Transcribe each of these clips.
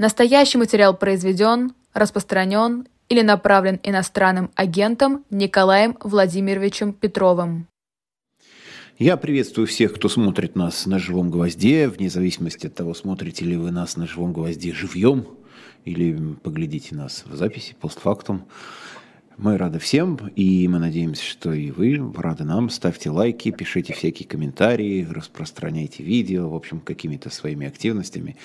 Настоящий материал произведен, распространен или направлен иностранным агентом Николаем Владимировичем Петровым. Я приветствую всех, кто смотрит нас на живом гвозде, вне зависимости от того, смотрите ли вы нас на живом гвозде живьем или поглядите нас в записи, постфактум. Мы рады всем, и мы надеемся, что и вы рады нам. Ставьте лайки, пишите всякие комментарии, распространяйте видео, в общем, какими-то своими активностями,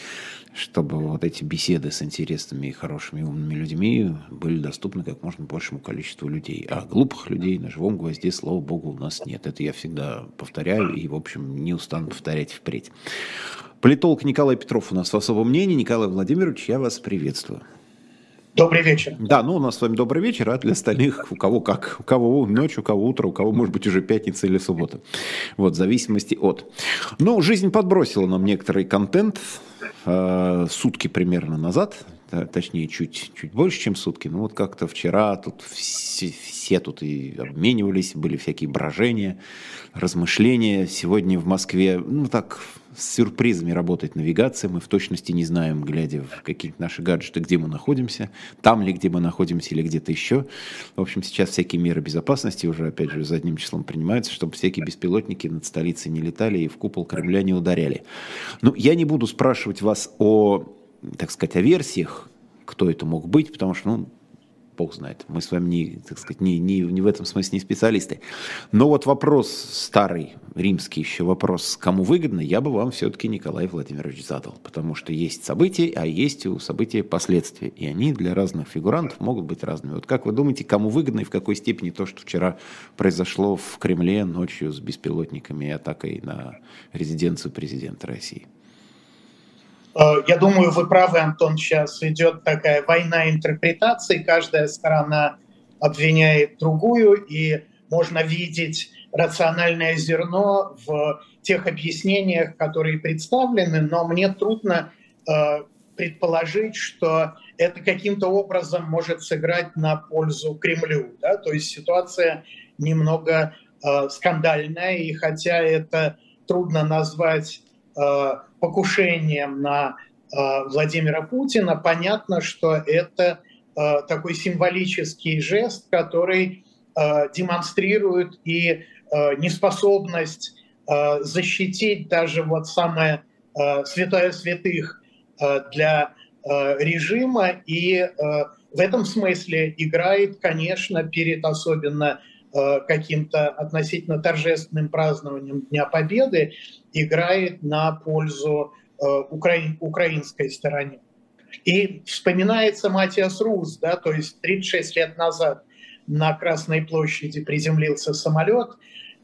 чтобы вот эти беседы с интересными и хорошими умными людьми были доступны как можно большему количеству людей. А глупых людей на живом гвозде, слава богу, у нас нет. Это я всегда повторяю и, в общем, не устану повторять впредь. Политолог Николай Петров у нас в особом мнении. Николай Владимирович, я вас приветствую. Добрый вечер. Да, ну у нас с вами добрый вечер, а для остальных у кого как. У кого ночь, у кого утро, у кого, может быть, уже пятница или суббота. Вот, в зависимости от. Ну, жизнь подбросила нам некоторый контент э, сутки примерно назад, точнее, чуть, чуть больше, чем сутки. Ну, вот как-то вчера тут все, все тут и обменивались, были всякие брожения, размышления. Сегодня в Москве, ну, так, с сюрпризами работает навигация. Мы в точности не знаем, глядя в какие-то наши гаджеты, где мы находимся, там ли, где мы находимся или где-то еще. В общем, сейчас всякие меры безопасности уже, опять же, задним числом принимаются, чтобы всякие беспилотники над столицей не летали и в купол Кремля не ударяли. Ну, я не буду спрашивать вас о, так сказать, о версиях, кто это мог быть, потому что, ну, Бог знает. Мы с вами не, так сказать, не, не, не в этом смысле не специалисты. Но вот вопрос старый, римский еще вопрос, кому выгодно, я бы вам все-таки, Николай Владимирович, задал. Потому что есть события, а есть у события последствия. И они для разных фигурантов могут быть разными. Вот как вы думаете, кому выгодно и в какой степени то, что вчера произошло в Кремле ночью с беспилотниками и атакой на резиденцию президента России? Э, я думаю, вы правы, Антон, сейчас идет такая война интерпретаций, каждая сторона обвиняет другую, и можно видеть рациональное зерно в тех объяснениях, которые представлены, но мне трудно э, предположить, что это каким-то образом может сыграть на пользу Кремлю. Да? То есть ситуация немного э, скандальная, и хотя это трудно назвать покушением на э, Владимира Путина, понятно, что это э, такой символический жест, который э, демонстрирует и неспособность защитить даже вот самое святое святых для режима. И в этом смысле играет, конечно, перед особенно каким-то относительно торжественным празднованием Дня Победы, играет на пользу э, укра... украинской стороне. И вспоминается Матиас Рус, да, то есть 36 лет назад на Красной площади приземлился самолет,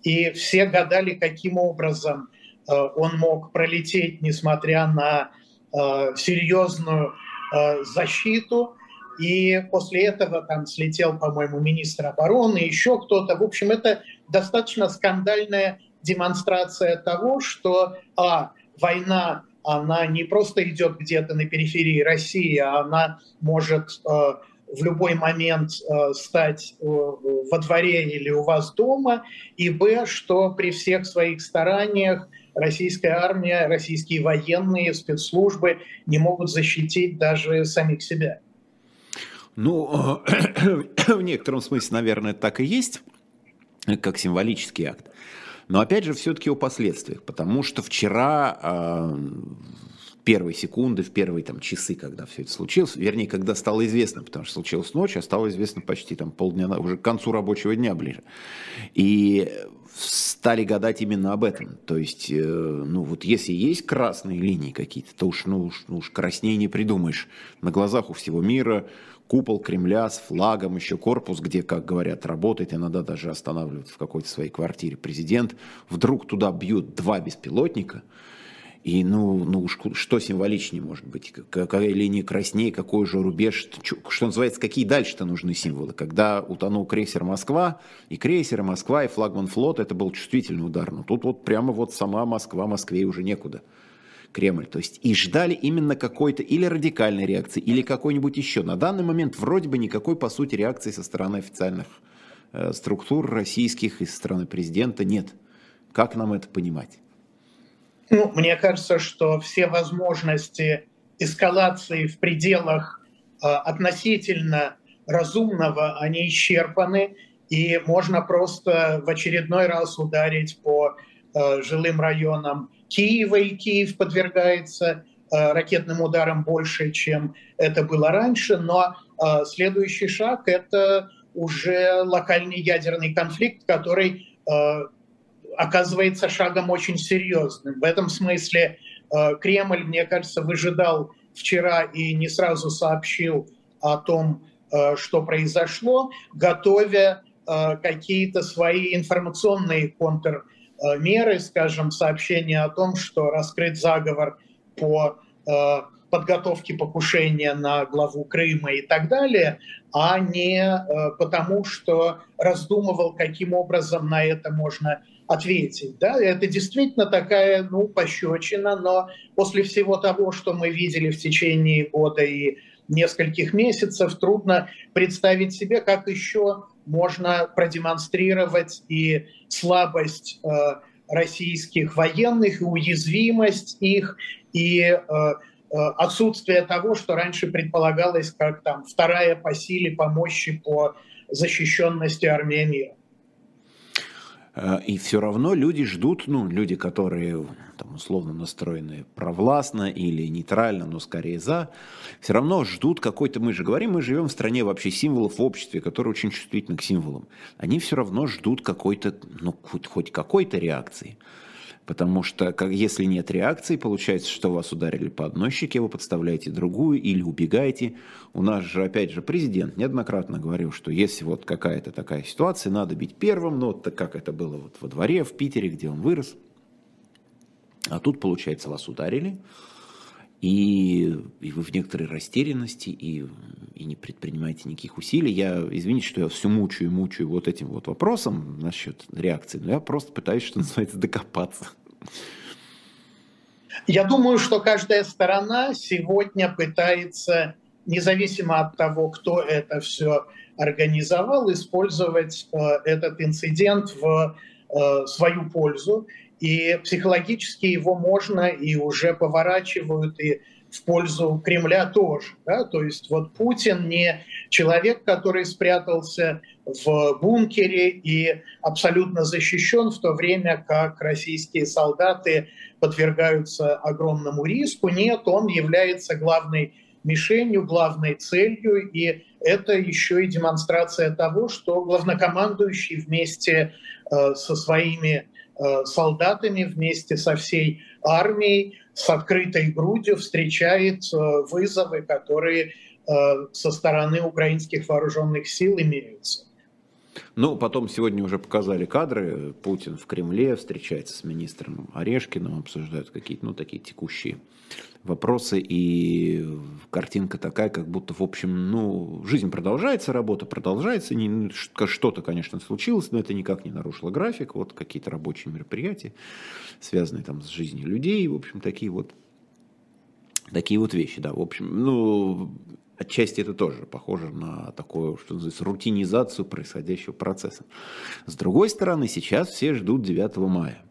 и все гадали, каким образом э, он мог пролететь, несмотря на э, серьезную защиту. И после этого там слетел, по-моему, министр обороны, еще кто-то. В общем, это достаточно скандальная демонстрация того, что а, война она не просто идет где-то на периферии России, а она может э, в любой момент э, стать э, во дворе или у вас дома, и б, что при всех своих стараниях российская армия, российские военные спецслужбы не могут защитить даже самих себя. Ну, в некотором смысле, наверное, так и есть, как символический акт. Но опять же, все-таки о последствиях, потому что вчера э, первые секунды, в первые там, часы, когда все это случилось, вернее, когда стало известно, потому что случилось ночью, а стало известно почти там полдня, уже к концу рабочего дня ближе. И стали гадать именно об этом. То есть, э, ну вот если есть красные линии какие-то, то уж, ну, уж, ну, уж краснее не придумаешь. На глазах у всего мира купол Кремля с флагом, еще корпус, где, как говорят, работает, иногда даже останавливается в какой-то своей квартире президент. Вдруг туда бьют два беспилотника, и ну, ну что символичнее может быть? Какая линия краснее, какой же рубеж? Что называется, какие дальше-то нужны символы? Когда утонул крейсер «Москва», и крейсер «Москва», и флагман флота, это был чувствительный удар. Но тут вот прямо вот сама Москва, Москве уже некуда. Кремль. То есть и ждали именно какой-то или радикальной реакции, или какой-нибудь еще. На данный момент вроде бы никакой, по сути, реакции со стороны официальных э, структур российских и со стороны президента нет. Как нам это понимать? Ну, мне кажется, что все возможности эскалации в пределах относительно разумного, они исчерпаны, и можно просто в очередной раз ударить по жилым районам Киева, и Киев подвергается ракетным ударам больше, чем это было раньше, но следующий шаг – это уже локальный ядерный конфликт, который оказывается шагом очень серьезным. В этом смысле Кремль, мне кажется, выжидал вчера и не сразу сообщил о том, Э, что произошло, готовя э, какие-то свои информационные контрмеры, скажем, сообщение о том, что раскрыт заговор по э, подготовке покушения на главу Крыма и так далее, а не потому, что раздумывал, каким образом на это можно ответить. Да? Это действительно такая ну, пощечина, но после всего того, что мы видели в течение года и нескольких месяцев, трудно представить себе, как еще можно продемонстрировать и слабость э, российских военных, и уязвимость их, и э, э, отсутствие того, что раньше предполагалось как там вторая по силе, по мощи, по защищенности армии мира. Э, и все равно люди ждут, ну, люди, которые там, условно настроены провластно или нейтрально, но скорее за, все равно ждут какой-то, мы же говорим, мы живем в стране вообще символов в обществе, которые очень чувствительны к символам. Они все равно ждут какой-то, ну, хоть, хоть какой-то реакции. Потому что как, если нет реакции, получается, что вас ударили по одной щеке, вы подставляете другую или убегаете. У нас же, опять же, президент неоднократно говорил, что если вот какая-то такая ситуация, надо бить первым, но вот как это было вот во дворе в Питере, где он вырос. А тут, получается, вас ударили, и, и вы в некоторой растерянности, и, и не предпринимаете никаких усилий. Я, извините, что я все мучаю и мучаю вот этим вот вопросом насчет реакции, но я просто пытаюсь, что называется, докопаться. Я думаю, что каждая сторона сегодня пытается, независимо от того, кто это все организовал, использовать э, этот инцидент в э, свою пользу. И психологически его можно и уже поворачивают и в пользу Кремля тоже. Да? То есть вот Путин не человек, который спрятался в бункере и абсолютно защищен, в то время как российские солдаты подвергаются огромному риску. Нет, он является главной мишенью, главной целью, и это еще и демонстрация того, что главнокомандующий вместе э, со своими солдатами вместе со всей армией с открытой грудью встречает э, вызовы, которые э, со стороны украинских вооруженных сил имеются. Ну, потом сегодня уже показали кадры. Путин в Кремле встречается с министром Орешкиным, обсуждают какие-то, ну, такие текущие вопросы, и картинка такая, как будто, в общем, ну, жизнь продолжается, работа продолжается, не, что-то, конечно, случилось, но это никак не нарушило график, вот какие-то рабочие мероприятия, связанные там с жизнью людей, в общем, такие вот, такие вот вещи, да, в общем, ну, Отчасти это тоже похоже на такую, что называется, рутинизацию происходящего процесса. С другой стороны, сейчас все ждут 9 мая.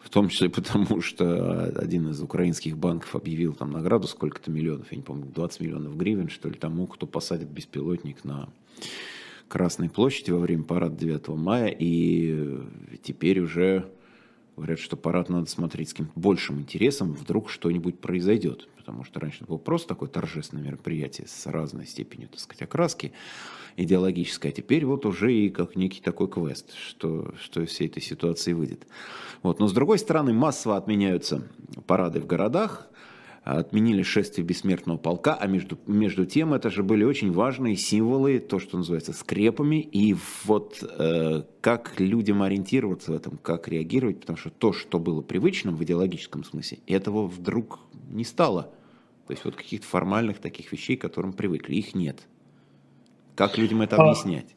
В том числе потому, что один из украинских банков объявил там награду сколько-то миллионов, я не помню, 20 миллионов гривен, что ли, тому, кто посадит беспилотник на Красной площади во время парада 9 мая. И теперь уже говорят, что парад надо смотреть с каким-то большим интересом, вдруг что-нибудь произойдет. Потому что раньше это было просто такое торжественное мероприятие с разной степенью, так сказать, окраски идеологической. А теперь вот уже и как некий такой квест, что, что из всей этой ситуации выйдет. Вот. Но с другой стороны, массово отменяются парады в городах, отменили шествие бессмертного полка, а между, между тем это же были очень важные символы, то, что называется скрепами, и вот э, как людям ориентироваться в этом, как реагировать, потому что то, что было привычным в идеологическом смысле, этого вдруг не стало. То есть вот каких-то формальных таких вещей, к которым привыкли, их нет. Как людям это а, объяснять?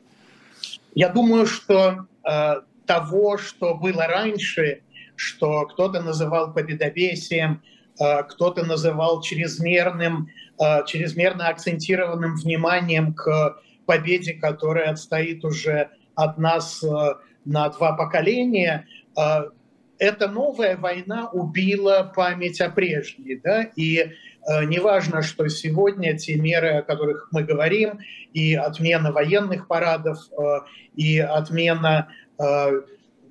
Я думаю, что э, того, что было раньше, что кто-то называл победобесием, э, кто-то называл чрезмерным, э, чрезмерно акцентированным вниманием к победе, которая отстоит уже от нас э, на два поколения. Эта новая война убила память о прежней, да, и Неважно, что сегодня те меры, о которых мы говорим, и отмена военных парадов, и отмена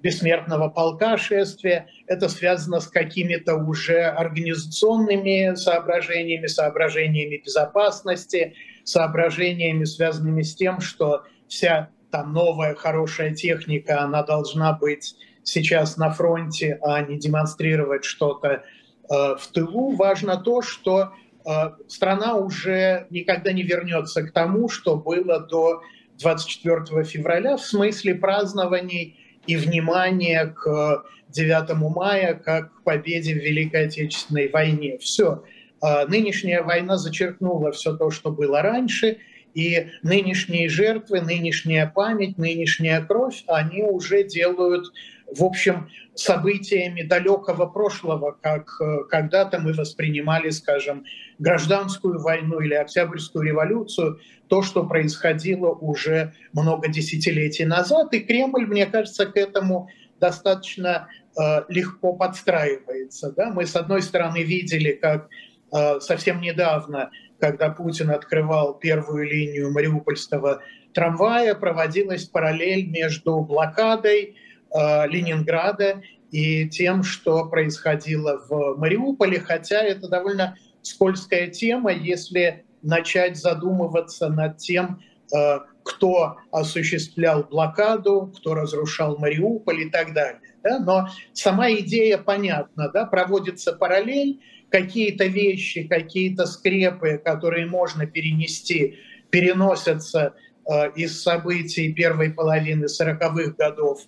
бессмертного полка шествия, это связано с какими-то уже организационными соображениями, соображениями безопасности, соображениями, связанными с тем, что вся там новая хорошая техника, она должна быть сейчас на фронте, а не демонстрировать что-то э, в тылу. Важно то, что э, страна уже никогда не вернется к тому, что было до 24 февраля в смысле празднований и внимания к 9 мая как к победе в Великой Отечественной войне. Все. Э, нынешняя война зачеркнула все то, что было раньше – и нынешние жертвы, нынешняя память, нынешняя кровь, они уже делают, в общем, событиями далекого прошлого, как э, когда-то мы воспринимали, скажем, гражданскую войну или Октябрьскую революцию, то, что происходило уже много десятилетий назад. И Кремль, мне кажется, к этому достаточно э, легко подстраивается. Да? Мы, с одной стороны, видели, как э, совсем недавно когда Путин открывал первую линию Мариупольского трамвая, проводилась параллель между блокадой э, Ленинграда и тем, что происходило в Мариуполе, хотя это довольно скользкая тема, если начать задумываться над тем, э, кто осуществлял блокаду, кто разрушал Мариуполь и так далее. Да? Но сама идея понятна, да? проводится параллель, какие-то вещи, какие-то скрепы, которые можно перенести, переносятся э, из событий первой половины 40-х годов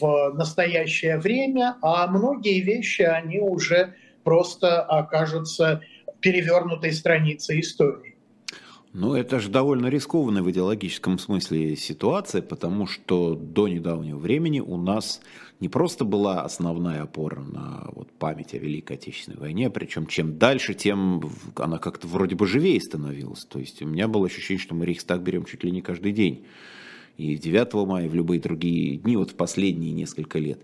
в настоящее время, а многие вещи, они уже просто окажутся перевернутой страницей истории. Ну, это же довольно рискованная в идеологическом смысле ситуация, потому что до недавнего времени у нас не просто была основная опора на вот, память о Великой Отечественной войне, причем чем дальше, тем она как-то вроде бы живее становилась. То есть у меня было ощущение, что мы Рейхстаг берем чуть ли не каждый день. И 9 мая, и в любые другие дни, вот в последние несколько лет.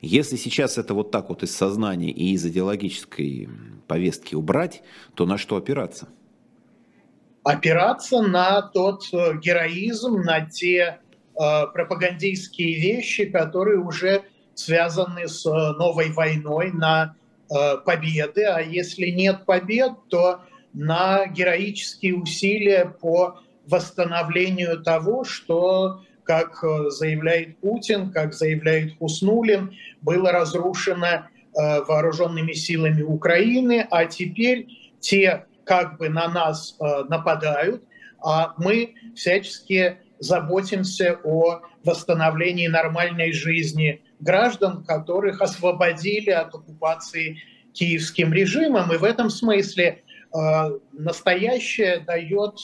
Если сейчас это вот так вот из сознания и из идеологической повестки убрать, то на что опираться? Опираться на тот э, героизм, на те Э, пропагандистские вещи, которые уже связаны с э, новой войной на э, победы, а если нет побед, то на героические усилия по восстановлению того, что, как заявляет Путин, как заявляет Хуснулин, было разрушено вооруженными силами Украины, а теперь те как бы на нас нападают, а мы всячески заботимся о восстановлении нормальной жизни граждан, которых освободили от оккупации киевским режимом. И в этом смысле э, настоящее дает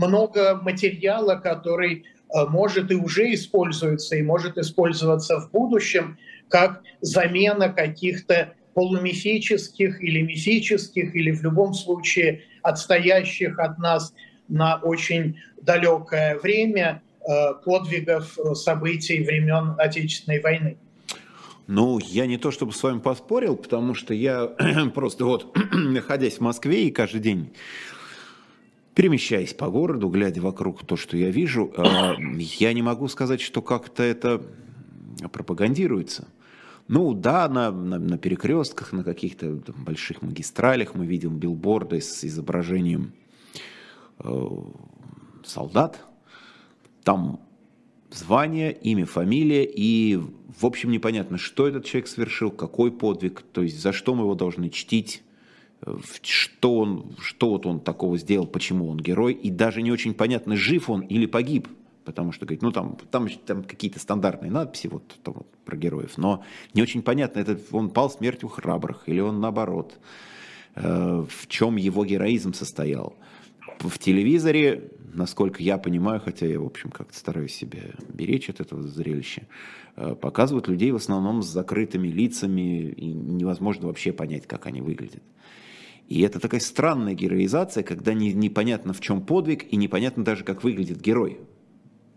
много материала, который э, может и уже используется, и может использоваться в будущем как замена каких-то полумифических или мифических, или в любом случае отстоящих от нас на очень далекое время э, подвигов, э, событий времен Отечественной войны. Ну, я не то чтобы с вами поспорил, потому что я просто вот, находясь в Москве и каждый день перемещаясь по городу, глядя вокруг то, что я вижу, э, я не могу сказать, что как-то это пропагандируется. Ну да, на, на, на перекрестках, на каких-то больших магистралях мы видим билборды с изображением Э, солдат, там звание, имя, фамилия, и, в общем, непонятно, что этот человек совершил, какой подвиг, то есть за что мы его должны чтить, что он, что вот он такого сделал, почему он герой, и даже не очень понятно, жив он или погиб, потому что, говорит, ну там, там, там какие-то стандартные надписи вот, там, вот про героев, но не очень понятно, это он пал смертью храбрых, или он наоборот, э, в чем его героизм состоял в телевизоре, насколько я понимаю, хотя я, в общем, как-то стараюсь себя беречь от этого зрелища, э, показывают людей в основном с закрытыми лицами, и невозможно вообще понять, как они выглядят. И это такая странная героизация, когда не, непонятно, в чем подвиг, и непонятно даже, как выглядит герой.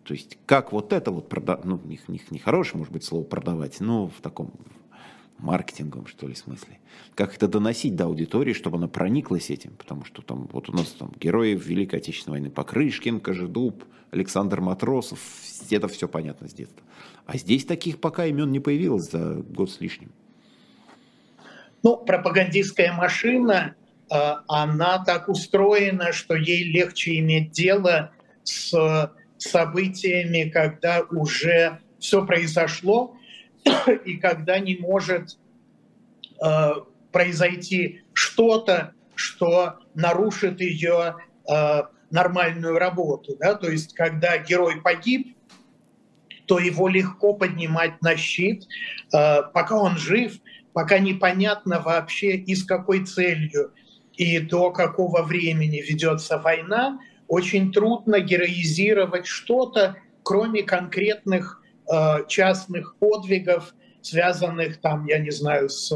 То есть, как вот это вот, прода... ну, не, не, не хорошее, может быть, слово продавать, но в таком маркетинговом, что ли, смысле. Как это доносить до аудитории, чтобы она прониклась этим, потому что там вот у нас там герои Великой Отечественной войны Покрышкин, Кожедуб, Александр Матросов, это все понятно с детства. А здесь таких пока имен не появилось за год с лишним. Ну, пропагандистская машина, она так устроена, что ей легче иметь дело с событиями, когда уже все произошло, и когда не может э, произойти что-то, что нарушит ее э, нормальную работу. Да? То есть, когда герой погиб, то его легко поднимать на щит, э, пока он жив, пока непонятно вообще и с какой целью и до какого времени ведется война, очень трудно героизировать что-то, кроме конкретных Э, частных подвигов, связанных там, я не знаю, с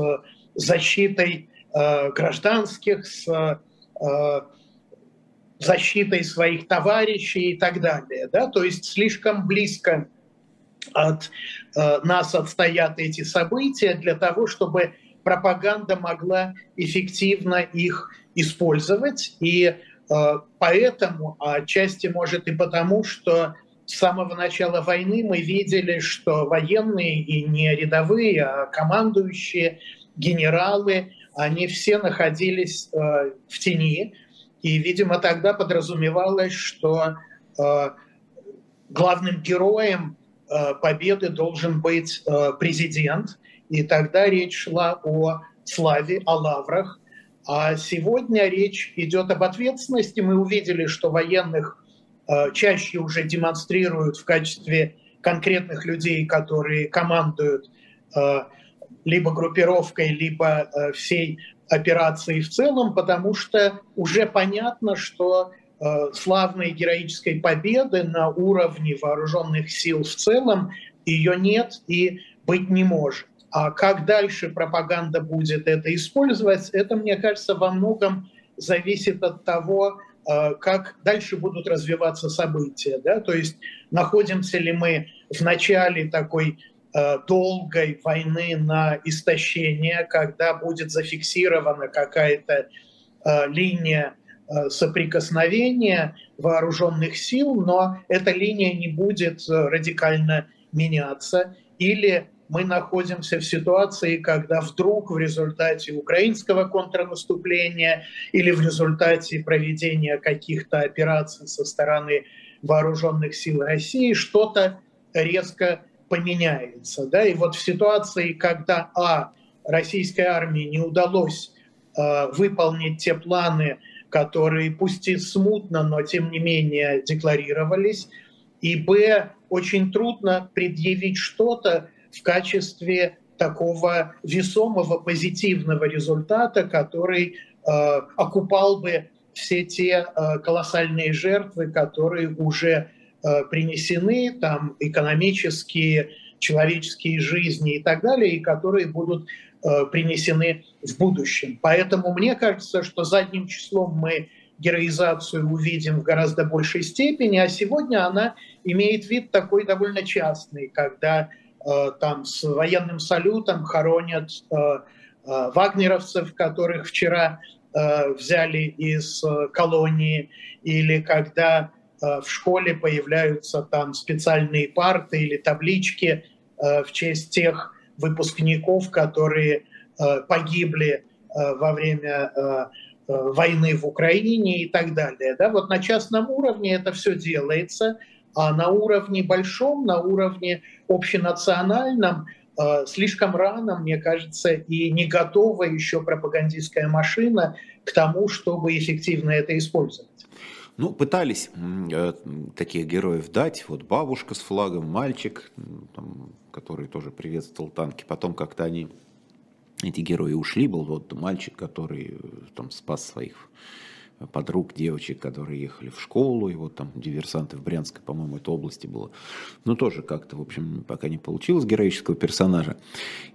защитой э, гражданских, с э, защитой своих товарищей и так далее. Да? То есть слишком близко от нас отстоят эти события для того, чтобы пропаганда могла эффективно их использовать. И поэтому, а отчасти может и потому, что с самого начала войны мы видели, что военные и не рядовые, а командующие, генералы, они все находились э, в тени. И, видимо, тогда подразумевалось, что э, главным героем э, победы должен быть э, президент. И тогда речь шла о славе, о лаврах. А сегодня речь идет об ответственности. Мы увидели, что военных Э, чаще уже демонстрируют в качестве конкретных людей, которые командуют э, либо группировкой, либо э, всей операцией в целом, потому что уже понятно, что славной героической победы на уровне вооруженных сил в целом ее нет и быть не может. А как дальше пропаганда будет это использовать, это, мне кажется, во многом зависит от того, Э, как дальше будут развиваться события. Да? То есть находимся ли мы в начале такой э, долгой войны на истощение, когда будет зафиксирована какая-то э, линия соприкосновения вооруженных сил, но эта линия не будет радикально меняться, или мы находимся в ситуации, когда вдруг в результате украинского контрнаступления или в результате проведения каких-то операций со стороны вооруженных сил России что-то резко поменяется. Да? И вот в ситуации, когда а, российской армии не удалось э, выполнить те планы, которые пусть и смутно, но тем не менее декларировались, и б, очень трудно предъявить что-то, в качестве такого весомого позитивного результата, который э, окупал бы все те э, колоссальные жертвы, которые уже э, принесены, там экономические, человеческие жизни и так далее, и которые будут э, принесены в будущем. Поэтому мне кажется, что задним числом мы героизацию увидим в гораздо большей степени, а сегодня она имеет вид такой довольно частный, когда там с военным салютом хоронят э, э, вагнеровцев, которых вчера взяли из колонии, или когда в школе появляются там специальные парты или таблички в честь тех выпускников, которые погибли во время войны в Украине и так далее. Да, вот на частном уровне это все делается – а на уровне большом, на уровне общенациональном э, слишком рано, мне кажется, и не готова еще пропагандистская машина к тому, чтобы эффективно это использовать. Ну, пытались э, таких героев дать. Вот бабушка с флагом, мальчик, там, который тоже приветствовал танки. Потом как-то они, эти герои ушли. Был вот мальчик, который э, там спас своих подруг девочек, которые ехали в школу, и вот там диверсанты в Брянской, по-моему, это области было. Ну, тоже как-то, в общем, пока не получилось героического персонажа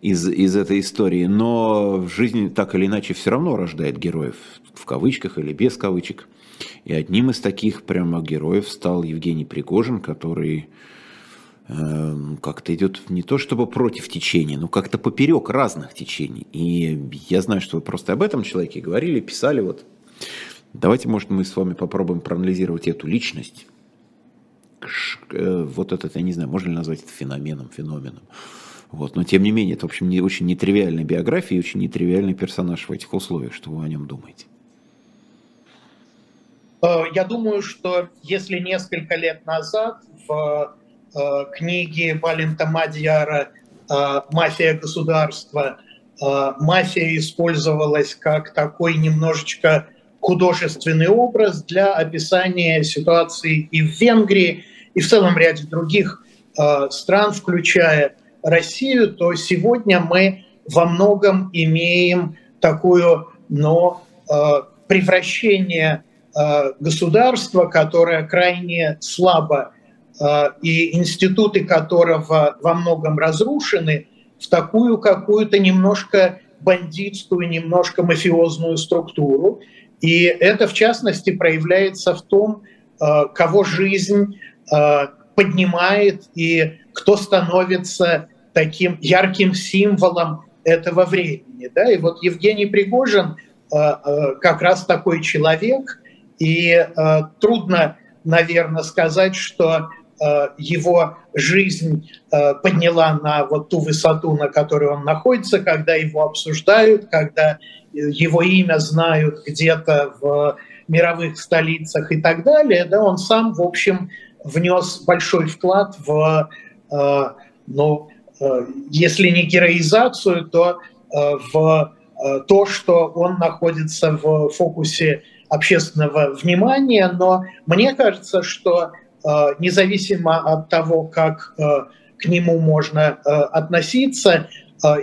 из, из этой истории, но в жизни так или иначе все равно рождает героев, в кавычках или без кавычек. И одним из таких прямо героев стал Евгений Пригожин, который э, как-то идет не то чтобы против течения, но как-то поперек разных течений. И я знаю, что вы просто об этом человеке говорили, писали. Вот. Давайте, может, мы с вами попробуем проанализировать эту личность. Э, вот этот, я не знаю, можно ли назвать это феноменом, феноменом. Вот. Но тем не менее, это, в общем, не, очень нетривиальная биография и очень нетривиальный персонаж в этих условиях. Что вы о нем думаете? Э, я думаю, что если несколько лет назад в э, книге Валента Мадьяра «Мафия государства» мафия использовалась как такой немножечко художественный образ для описания ситуации и в Венгрии, и в целом ряде других стран, включая Россию, то сегодня мы во многом имеем такое но, превращение Э, государства, которое крайне слабо, э, и институты которого во многом разрушены, в такую какую-то немножко бандитскую, немножко мафиозную структуру. И это, в частности, проявляется в том, э, кого жизнь поднимает и кто становится таким ярким символом этого времени. Да? И вот Евгений Пригожин как раз такой человек – и э, трудно, наверное, сказать, что э, его жизнь э, подняла на вот ту высоту, на которой он находится, когда его обсуждают, когда его имя знают где-то в мировых столицах и так далее. Да, он сам, в общем, внес большой вклад в, э, ну, э, если не героизацию, то э, в э, то, что он находится в фокусе общественного внимания, но мне кажется, что э, независимо от того, как э, к нему можно э, относиться,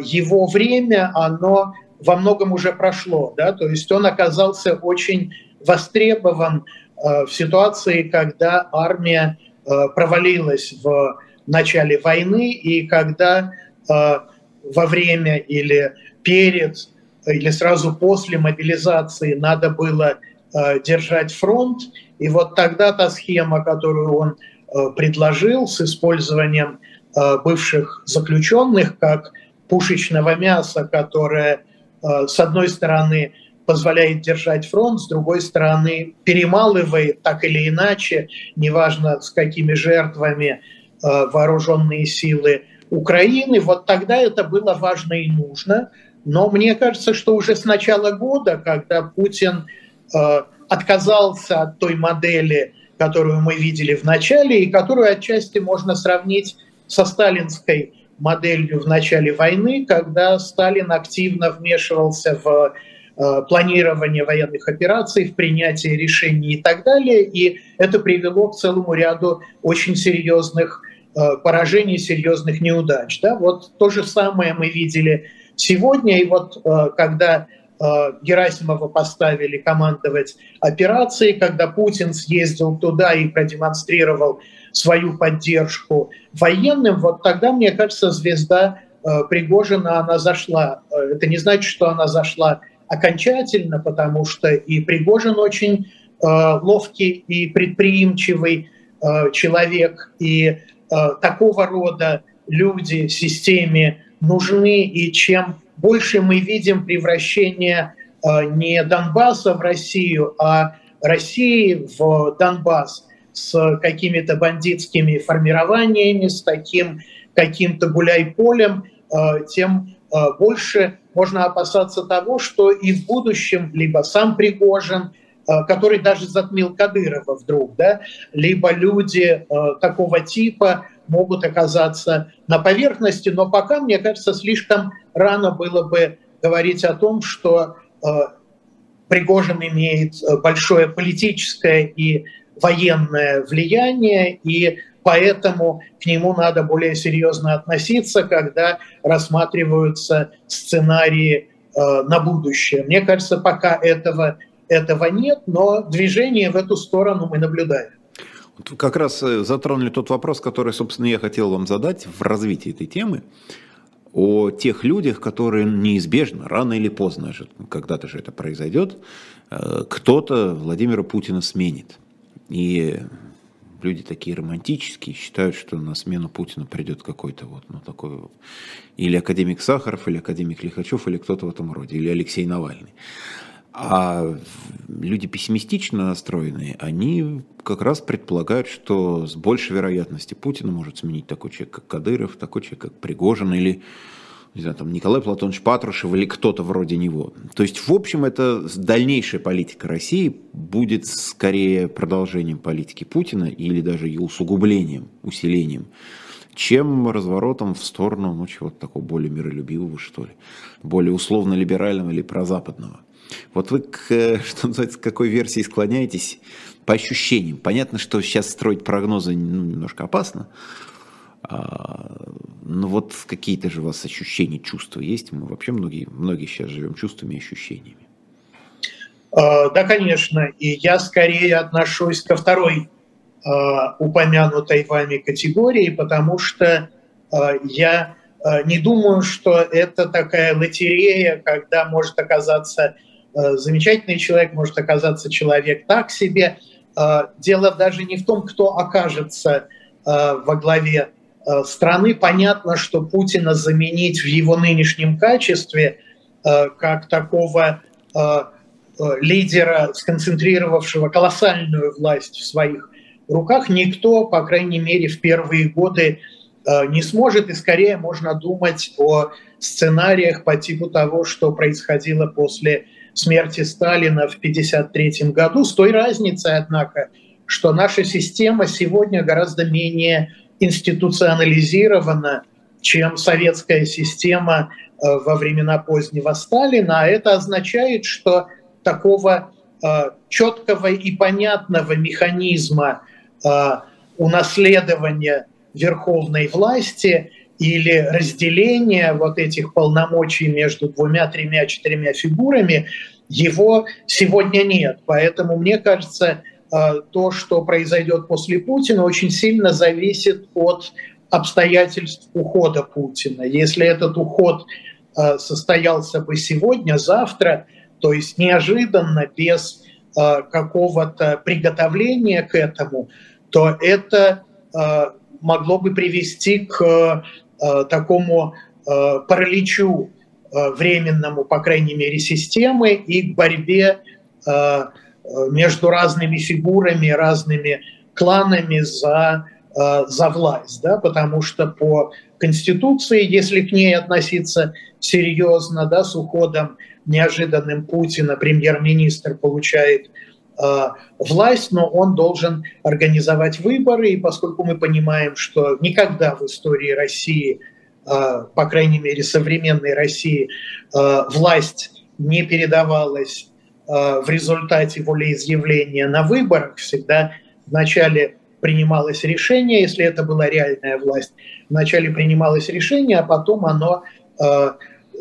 его время, оно во многом уже прошло, да, то есть он оказался очень востребован в ситуации, когда армия провалилась в начале войны и когда во время или перед или сразу после мобилизации надо было Э, держать фронт. И вот тогда та схема, которую он э, предложил с использованием э, бывших заключенных как пушечного мяса, которое, с одной стороны, позволяет держать фронт, с другой стороны, перемалывает так или иначе, неважно с какими жертвами, вооруженные силы Украины. Вот тогда это было важно и нужно. Но мне кажется, что уже с начала года, когда Путин Э, отказался от той модели, которую мы видели в начале, и которую отчасти можно сравнить со сталинской моделью в начале войны, когда Сталин активно вмешивался в э, планирование военных операций, в принятие решений и так далее. И это привело к целому ряду очень серьезных э, поражений, серьезных неудач. Да? Вот то же самое мы видели сегодня. И вот когда Э, Герасимова поставили командовать операцией, когда Путин съездил туда и продемонстрировал свою поддержку военным, вот тогда, мне кажется, звезда э, Пригожина, она зашла. Э, это не значит, что она зашла окончательно, потому что и Пригожин очень ловкий и предприимчивый человек, и такого рода люди системе нужны, и чем больше мы видим превращение э, не Донбасса в Россию, а России в Донбасс с какими-то бандитскими формированиями, с таким каким-то гуляй-полем, э, тем э, больше можно опасаться того, что и в будущем либо сам Пригожин, который даже затмил Кадырова вдруг, да, либо люди такого типа могут оказаться на поверхности, но пока, мне кажется, слишком рано было бы говорить о том, что э, Пригожин имеет э, большое политическое и военное влияние, и поэтому к нему надо более серьезно относиться, когда рассматриваются сценарии э, на будущее. Мне кажется, пока этого, этого нет, но движение в эту сторону мы наблюдаем. Как раз э, затронули тот вопрос, который, собственно, я хотел вам задать в развитии этой темы о тех людях, которые неизбежно, рано или поздно, когда-то же это произойдет, э, кто-то Владимира Путина сменит. И люди такие романтические, считают, что на смену Путина придет какой-то вот, ну, такой или академик Сахаров, или академик Лихачев, или кто-то в этом роде, или Алексей Навальный. А люди пессимистично настроенные, они как раз предполагают, что с большей вероятностью Путина может сменить такой человек, как Кадыров, такой человек, как Пригожин, или не знаю, там Николай Платонович Патрушев или кто-то вроде него. То есть, в общем, это дальнейшая политика России будет скорее продолжением политики Путина или даже ее усугублением, усилением, чем разворотом в сторону ну, чего-то такого более миролюбивого, что ли, более условно-либерального или прозападного. Вот вы, к, что называется, к какой версии склоняетесь по ощущениям? Понятно, что сейчас строить прогнозы ну, немножко опасно, а, ну вот какие-то же у вас ощущения, чувства есть? Мы вообще многие, многие сейчас живем чувствами и ощущениями. А, да, конечно. И я скорее отношусь ко второй а, упомянутой вами категории, потому что я не думаю, что это такая лотерея, когда может оказаться замечательный человек, может оказаться человек так себе. Дело даже не в том, кто окажется во главе Э, страны понятно, что Путина заменить в его нынешнем качестве э, как такого э, лидера, сконцентрировавшего колоссальную власть в своих руках, никто, по крайней мере, в первые годы не сможет, и скорее можно думать о сценариях по типу того, что происходило после смерти Сталина в 1953 году, с той разницей, однако, что наша система сегодня гораздо менее институционализирована, чем советская система э, во времена позднего Сталина. А это означает, что такого э, четкого и понятного механизма э, унаследования верховной власти или разделения вот этих полномочий между двумя, тремя, четырьмя фигурами, его сегодня нет. Поэтому, мне кажется, Э, то, что произойдет после Путина, очень сильно зависит от обстоятельств ухода Путина. Если этот уход э, состоялся бы сегодня, завтра, то есть неожиданно, без э, какого-то приготовления к этому, то это могло бы привести к такому параличу временному, по крайней мере, системы и к борьбе Э, между разными фигурами, разными кланами за, э, за власть, да, потому что по Конституции, если к ней относиться серьезно, да, с уходом неожиданным Путина премьер-министр получает э, власть, но он должен организовать выборы, и поскольку мы понимаем, что никогда в истории России, э, по крайней мере современной России, э, власть не передавалась Э, в результате волеизъявления на выборах всегда вначале принималось решение, если это была реальная власть, вначале принималось решение, а потом оно э,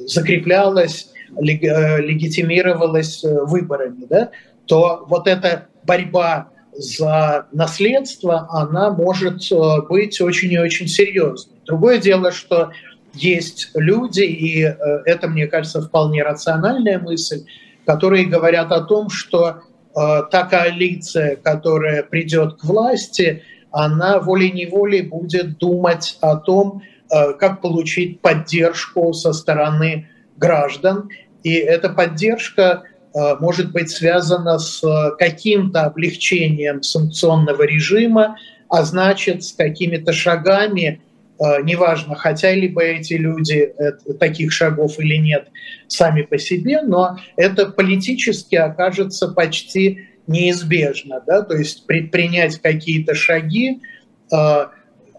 закреплялось, э, легитимировалось выборами, да, то вот эта борьба за наследство, она может быть очень и очень серьезной. Другое дело, что есть люди, и это, мне кажется, вполне рациональная мысль, которые говорят о том, что э, та коалиция, которая придет к власти, она волей-неволей будет думать о том, э, как получить поддержку со стороны граждан. И эта поддержка э, может быть связана с каким-то облегчением санкционного режима, а значит с какими-то шагами, Э, неважно, хотели бы эти люди таких шагов или нет сами по себе, но это политически окажется почти неизбежно. Да? То есть предпринять какие-то шаги, э,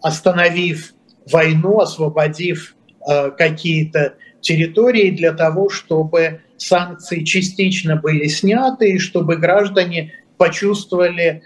остановив войну, освободив э, какие-то территории для того, чтобы санкции частично были сняты и чтобы граждане почувствовали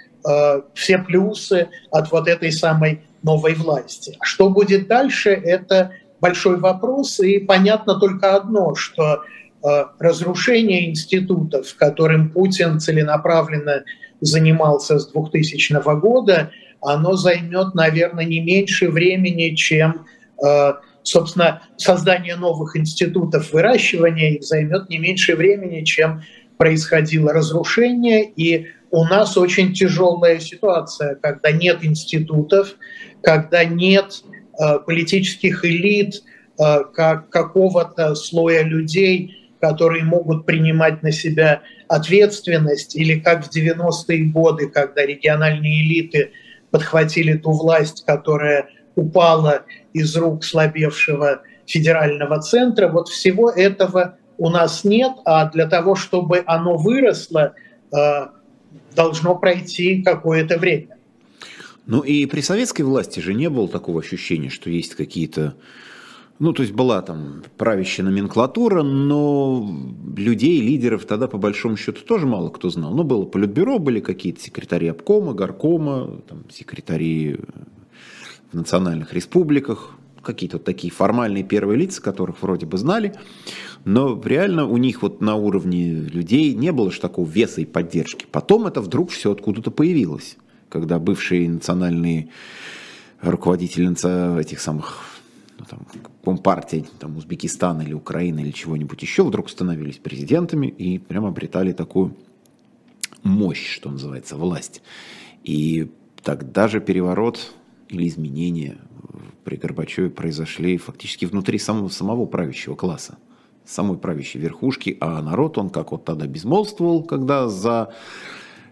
все плюсы от вот этой самой новой власти. А что будет дальше, это большой вопрос, и понятно только одно, что э, разрушение институтов, которым Путин целенаправленно занимался с 2000 года, оно займет, наверное, не меньше времени, чем, э, собственно, создание новых институтов выращивания их займет не меньше времени, чем происходило разрушение, и у нас очень тяжелая ситуация, когда нет институтов, когда нет э, политических элит, э, как какого-то слоя людей, которые могут принимать на себя ответственность, или как в 90-е годы, когда региональные элиты подхватили ту власть, которая упала из рук слабевшего федерального центра. Вот всего этого у нас нет, а для того, чтобы оно выросло, э, должно пройти какое-то время. Ну и при советской власти же не было такого ощущения, что есть какие-то ну, то есть была там правящая номенклатура, но людей, лидеров тогда по большому счету тоже мало кто знал. Ну, было политбюро, были какие-то секретари обкома, горкома, там, секретари национальных республиках, какие-то вот такие формальные первые лица, которых вроде бы знали, но реально у них вот на уровне людей не было же такого веса и поддержки. Потом это вдруг все откуда-то появилось, когда бывшие национальные руководители этих самых ну, там, компартий там, Узбекистана или Украины или чего-нибудь еще вдруг становились президентами и прямо обретали такую мощь, что называется, власть. И тогда же переворот или изменения при Горбачеве произошли фактически внутри самого, самого правящего класса, самой правящей верхушки, а народ, он как вот тогда безмолвствовал, когда за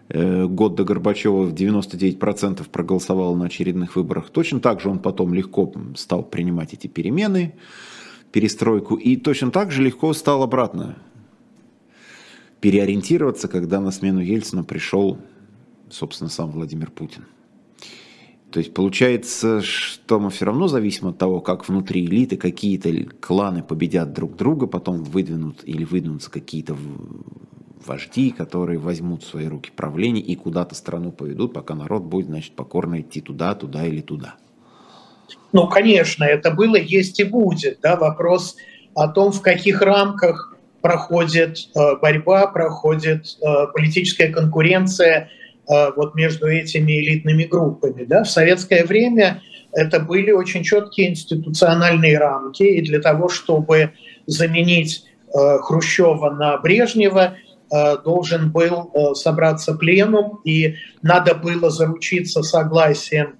э, год до Горбачева 99% проголосовал на очередных выборах, точно так же он потом легко стал принимать эти перемены, перестройку, и точно так же легко стал обратно переориентироваться, когда на смену Ельцина пришел, собственно, сам Владимир Путин. То есть получается, что мы все равно зависим от того, как внутри элиты какие-то кланы победят друг друга, потом выдвинут или выдвинутся какие-то вожди, которые возьмут в свои руки правление и куда-то страну поведут, пока народ будет, значит, покорно идти туда, туда или туда. Ну, конечно, это было, есть и будет. Да? Вопрос о том, в каких рамках проходит э, борьба, проходит э, политическая конкуренция – вот между этими элитными группами. Да? В советское время это были очень четкие институциональные рамки, и для того, чтобы заменить э, Хрущева на Брежнева, э, должен был собраться пленум, и надо было заручиться согласием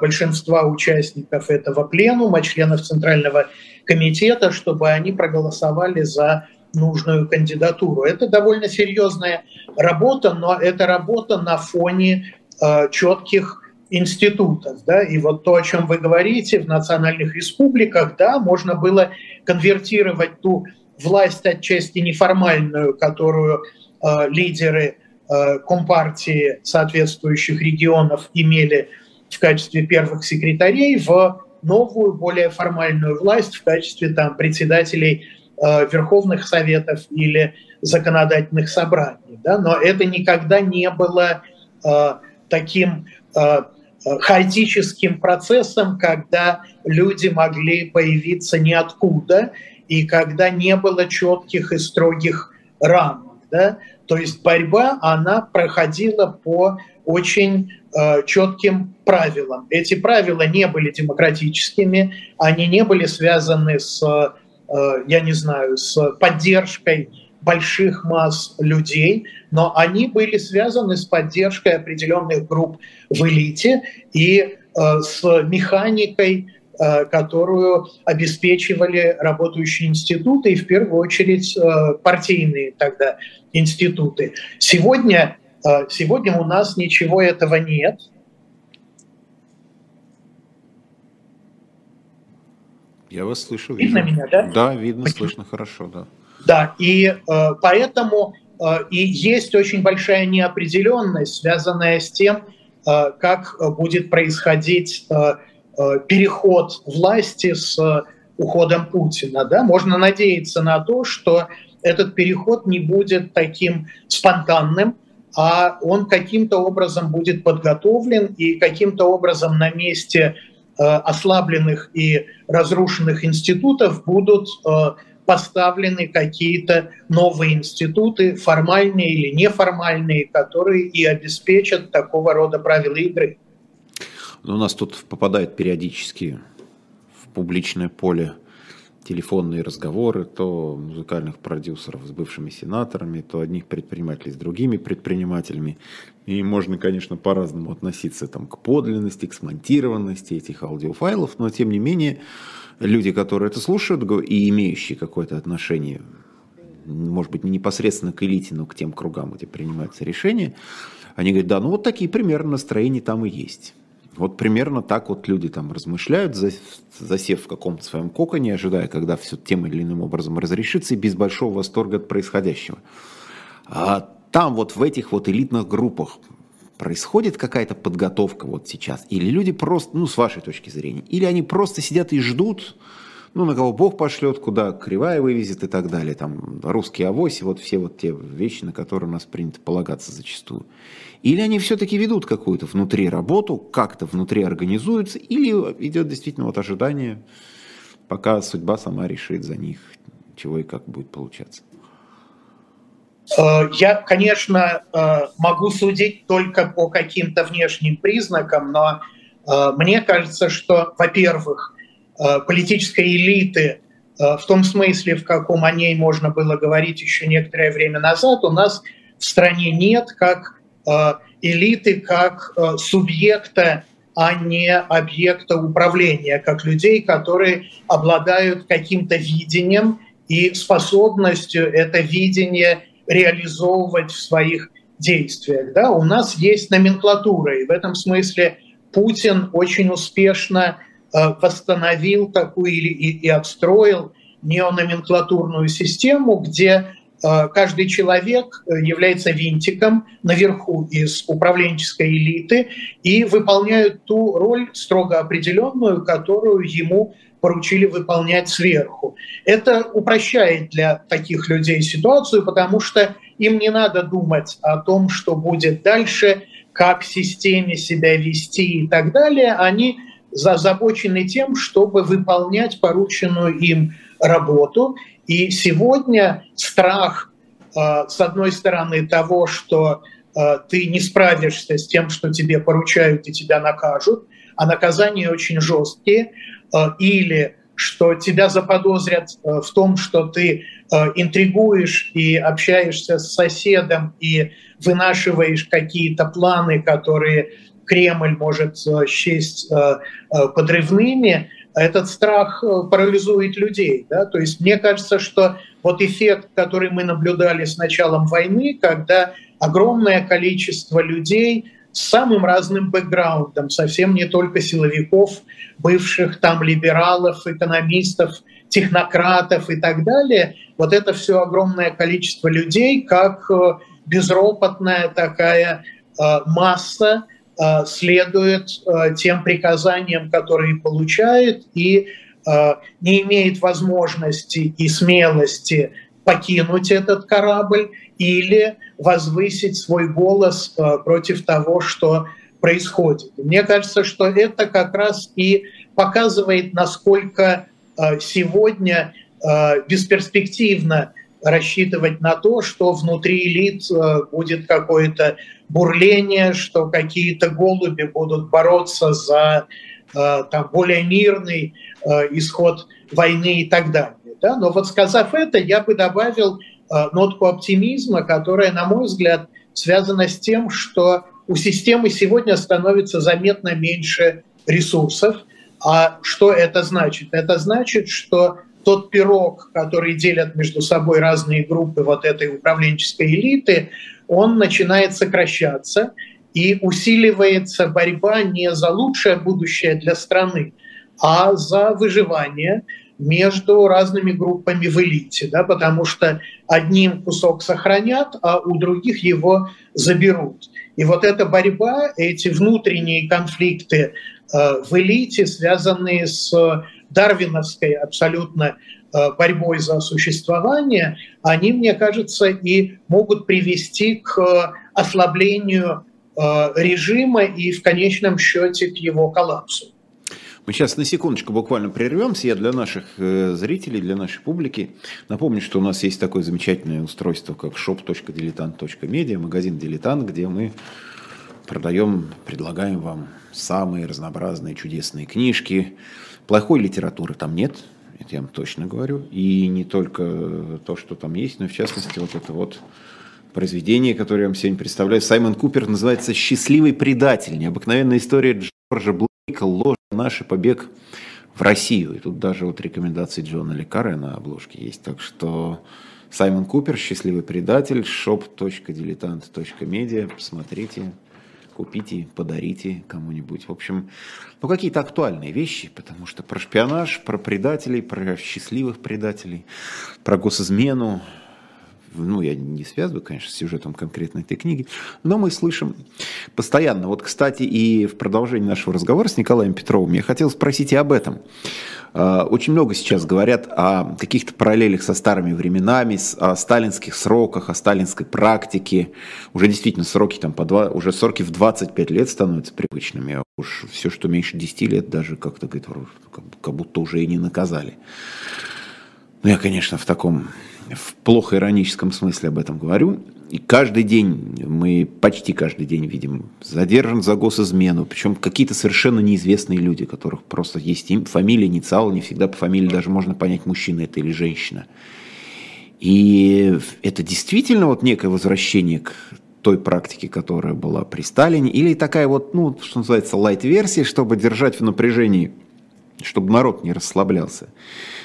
большинства участников этого пленума, членов Центрального комитета, чтобы они проголосовали за нужную кандидатуру. Это довольно серьезная работа, но это работа на фоне э, четких институтов. Да? И вот то, о чем вы говорите, в национальных республиках, да, можно было конвертировать ту власть отчасти неформальную, которую э, лидеры э, компартии соответствующих регионов имели в качестве первых секретарей, в новую, более формальную власть в качестве там, председателей Э, верховных советов или законодательных собраний. Да? Но это никогда не было э, таким э, хаотическим процессом, когда люди могли появиться ниоткуда и когда не было четких и строгих рамок. Да? То есть борьба, она проходила по очень э, четким правилам. Эти правила не были демократическими, они не были связаны с Э, я не знаю, с поддержкой больших масс людей, но они были связаны с поддержкой определенных групп в элите и э, с механикой, э, которую обеспечивали работающие институты и в первую очередь партийные тогда институты. Сегодня, сегодня у нас ничего этого нет. Я вас слышу. Вижу. Видно меня, да? Да, видно, слышно хорошо, да. Да, и э, поэтому э, и есть очень большая неопределенность, связанная с тем, э, как будет происходить э, э, переход власти с э, уходом Путина. Да? Можно надеяться на то, что этот переход не будет таким спонтанным, а он каким-то образом будет подготовлен и каким-то образом на месте ослабленных и разрушенных институтов будут э, поставлены какие-то новые институты, формальные или неформальные, которые и обеспечат такого рода правила игры. У нас тут попадает периодически в публичное поле телефонные разговоры то музыкальных продюсеров с бывшими сенаторами, то одних предпринимателей с другими предпринимателями. И можно, конечно, по-разному относиться там, к подлинности, к смонтированности этих аудиофайлов, но тем не менее люди, которые это слушают и имеющие какое-то отношение, может быть, не непосредственно к элите, но к тем кругам, где принимаются решения, они говорят, да, ну вот такие примерно настроения там и есть. Вот примерно так вот люди там размышляют, засев в каком-то своем коконе, ожидая, когда все тем или иным образом разрешится, и без большого восторга от происходящего. А там вот в этих вот элитных группах происходит какая-то подготовка вот сейчас? Или люди просто, ну, с вашей точки зрения, или они просто сидят и ждут, ну, на кого Бог пошлет, куда кривая вывезет и так далее, там, русский авось, вот все вот те вещи, на которые у нас принято полагаться зачастую. Или они все-таки ведут какую-то внутри работу, как-то внутри организуются, или идет действительно вот ожидание, пока судьба сама решит за них, чего и как будет получаться. Э, я, конечно, э, могу судить только по каким-то внешним признакам, но э, мне кажется, что, во-первых, политической элиты в том смысле, в каком о ней можно было говорить еще некоторое время назад, у нас в стране нет, как элиты как э, субъекта, а не объекта управления, как людей, которые обладают каким-то видением и способностью это видение реализовывать в своих действиях. Да? У нас есть номенклатура, и в этом смысле Путин очень успешно э, восстановил такую и, и отстроил неономенклатурную систему, где Э, каждый человек э, является винтиком наверху из управленческой элиты и выполняет ту роль строго определенную, которую ему поручили выполнять сверху. Это упрощает для таких людей ситуацию, потому что им не надо думать о том, что будет дальше, как в системе себя вести и так далее. Они озабочены тем, чтобы выполнять порученную им работу. И сегодня страх, э, с одной стороны, того, что э, ты не справишься с тем, что тебе поручают и тебя накажут, а наказания очень жесткие, э, или что тебя заподозрят в том, что ты интригуешь и общаешься с соседом и вынашиваешь какие-то планы, которые Кремль может счесть подрывными, этот страх э, парализует людей. Да? То есть мне кажется, что вот эффект, который мы наблюдали с началом войны, когда огромное количество людей с самым разным бэкграундом, совсем не только силовиков, бывших там либералов, экономистов, технократов и так далее, вот это все огромное количество людей, как э, безропотная такая э, масса, следует э, тем приказаниям, которые получает, и э, не имеет возможности и смелости покинуть этот корабль или возвысить свой голос против того, что происходит. Мне кажется, что это как раз и показывает, насколько сегодня бесперспективно рассчитывать на то, что внутри элит будет какое-то бурление, что какие-то голуби будут бороться за э, там, более мирный э, исход войны и так далее. Да? Но вот сказав это, я бы добавил э, нотку оптимизма, которая, на мой взгляд, связана с тем, что у системы сегодня становится заметно меньше ресурсов. А что это значит? Это значит, что тот пирог, который делят между собой разные группы вот этой управленческой элиты, он начинает сокращаться и усиливается борьба не за лучшее будущее для страны, а за выживание между разными группами в элите, да, потому что одним кусок сохранят, а у других его заберут. И вот эта борьба, эти внутренние конфликты э, в элите, связанные с дарвиновской абсолютно Э, борьбой за существование, они, мне кажется, и могут привести к ослаблению э, режима и в конечном счете к его коллапсу. Мы сейчас на секундочку буквально прервемся. Я для наших э, зрителей, для нашей публики напомню, что у нас есть такое замечательное устройство, как shop.diletant.media, магазин «Дилетант», где мы продаем, предлагаем вам самые разнообразные чудесные книжки. Плохой литературы там нет, это я вам точно говорю. И не только то, что там есть, но в частности вот это вот произведение, которое я вам сегодня представляю. Саймон Купер называется «Счастливый предатель». Необыкновенная история Джорджа Блейка «Ложь, наш побег в Россию». И тут даже вот рекомендации Джона Лекары на обложке есть. Так что Саймон Купер «Счастливый предатель», shop.diletant.media. Посмотрите купите, подарите кому-нибудь. В общем, ну какие-то актуальные вещи, потому что про шпионаж, про предателей, про счастливых предателей, про госизмену, ну, я не связываю, конечно, с сюжетом конкретно этой книги, но мы слышим постоянно. Вот, кстати, и в продолжении нашего разговора с Николаем Петровым я хотел спросить и об этом. А, очень много сейчас говорят о каких-то параллелях со старыми временами, о сталинских сроках, о сталинской практике. Уже действительно сроки там по два, уже сроки в 25 лет становятся привычными. А уж все, что меньше 10 лет, даже как-то как будто уже и не наказали. Ну, я, конечно, в таком в плохо ироническом смысле об этом говорю. И каждый день, мы почти каждый день видим, задержан за госизмену, причем какие-то совершенно неизвестные люди, которых просто есть им, фамилия, инициал, не всегда по фамилии даже можно понять, мужчина это или женщина. И это действительно вот некое возвращение к той практике, которая была при Сталине, или такая вот, ну, что называется, лайт-версия, чтобы держать в напряжении, чтобы народ не расслаблялся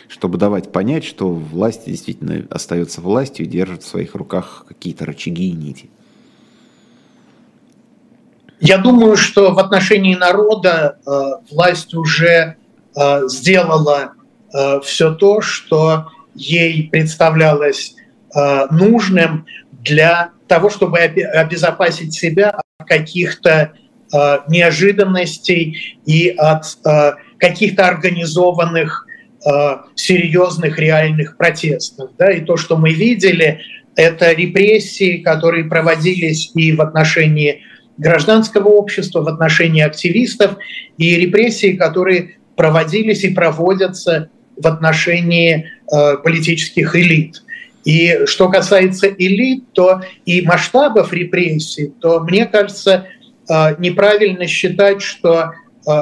чтобы давать понять, что власть действительно остается властью и держит в своих руках какие-то рычаги и нити? Я думаю, что в отношении народа э, власть уже э, сделала э, все то, что ей представлялось э, нужным для того, чтобы обезопасить себя от каких-то э, неожиданностей и от э, каких-то организованных Э, серьезных реальных протестов. Да? И то, что мы видели, это репрессии, которые проводились и в отношении гражданского общества, в отношении активистов, и репрессии, которые проводились и проводятся в отношении э, политических элит. И что касается элит, то и масштабов репрессий, то мне кажется, э, неправильно считать, что